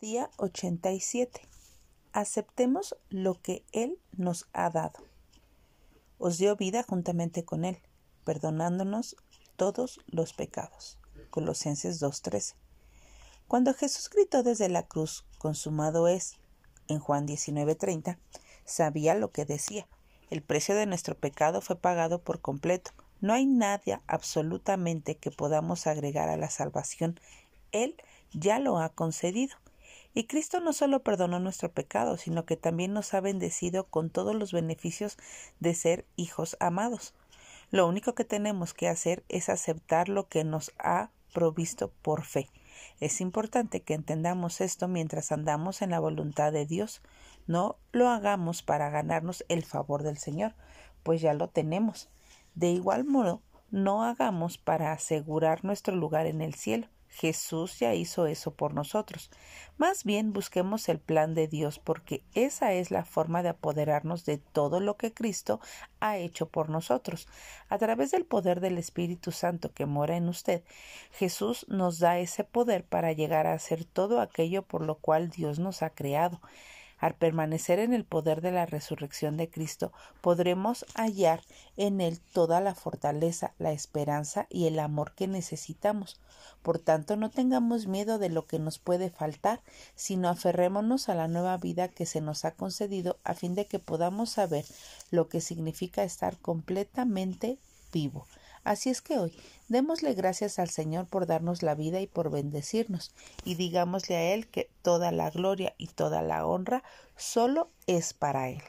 Día 87. Aceptemos lo que Él nos ha dado. Os dio vida juntamente con Él, perdonándonos todos los pecados. Colosenses 2.13. Cuando Jesús gritó desde la cruz, consumado es, en Juan 19.30, sabía lo que decía. El precio de nuestro pecado fue pagado por completo. No hay nada absolutamente que podamos agregar a la salvación. Él ya lo ha concedido. Y Cristo no solo perdonó nuestro pecado, sino que también nos ha bendecido con todos los beneficios de ser hijos amados. Lo único que tenemos que hacer es aceptar lo que nos ha provisto por fe. Es importante que entendamos esto mientras andamos en la voluntad de Dios. No lo hagamos para ganarnos el favor del Señor, pues ya lo tenemos. De igual modo, no hagamos para asegurar nuestro lugar en el cielo. Jesús ya hizo eso por nosotros. Más bien busquemos el plan de Dios porque esa es la forma de apoderarnos de todo lo que Cristo ha hecho por nosotros. A través del poder del Espíritu Santo que mora en usted, Jesús nos da ese poder para llegar a hacer todo aquello por lo cual Dios nos ha creado. Al permanecer en el poder de la resurrección de Cristo, podremos hallar en Él toda la fortaleza, la esperanza y el amor que necesitamos. Por tanto, no tengamos miedo de lo que nos puede faltar, sino aferrémonos a la nueva vida que se nos ha concedido a fin de que podamos saber lo que significa estar completamente vivo. Así es que hoy démosle gracias al Señor por darnos la vida y por bendecirnos, y digámosle a Él que toda la gloria y toda la honra solo es para Él.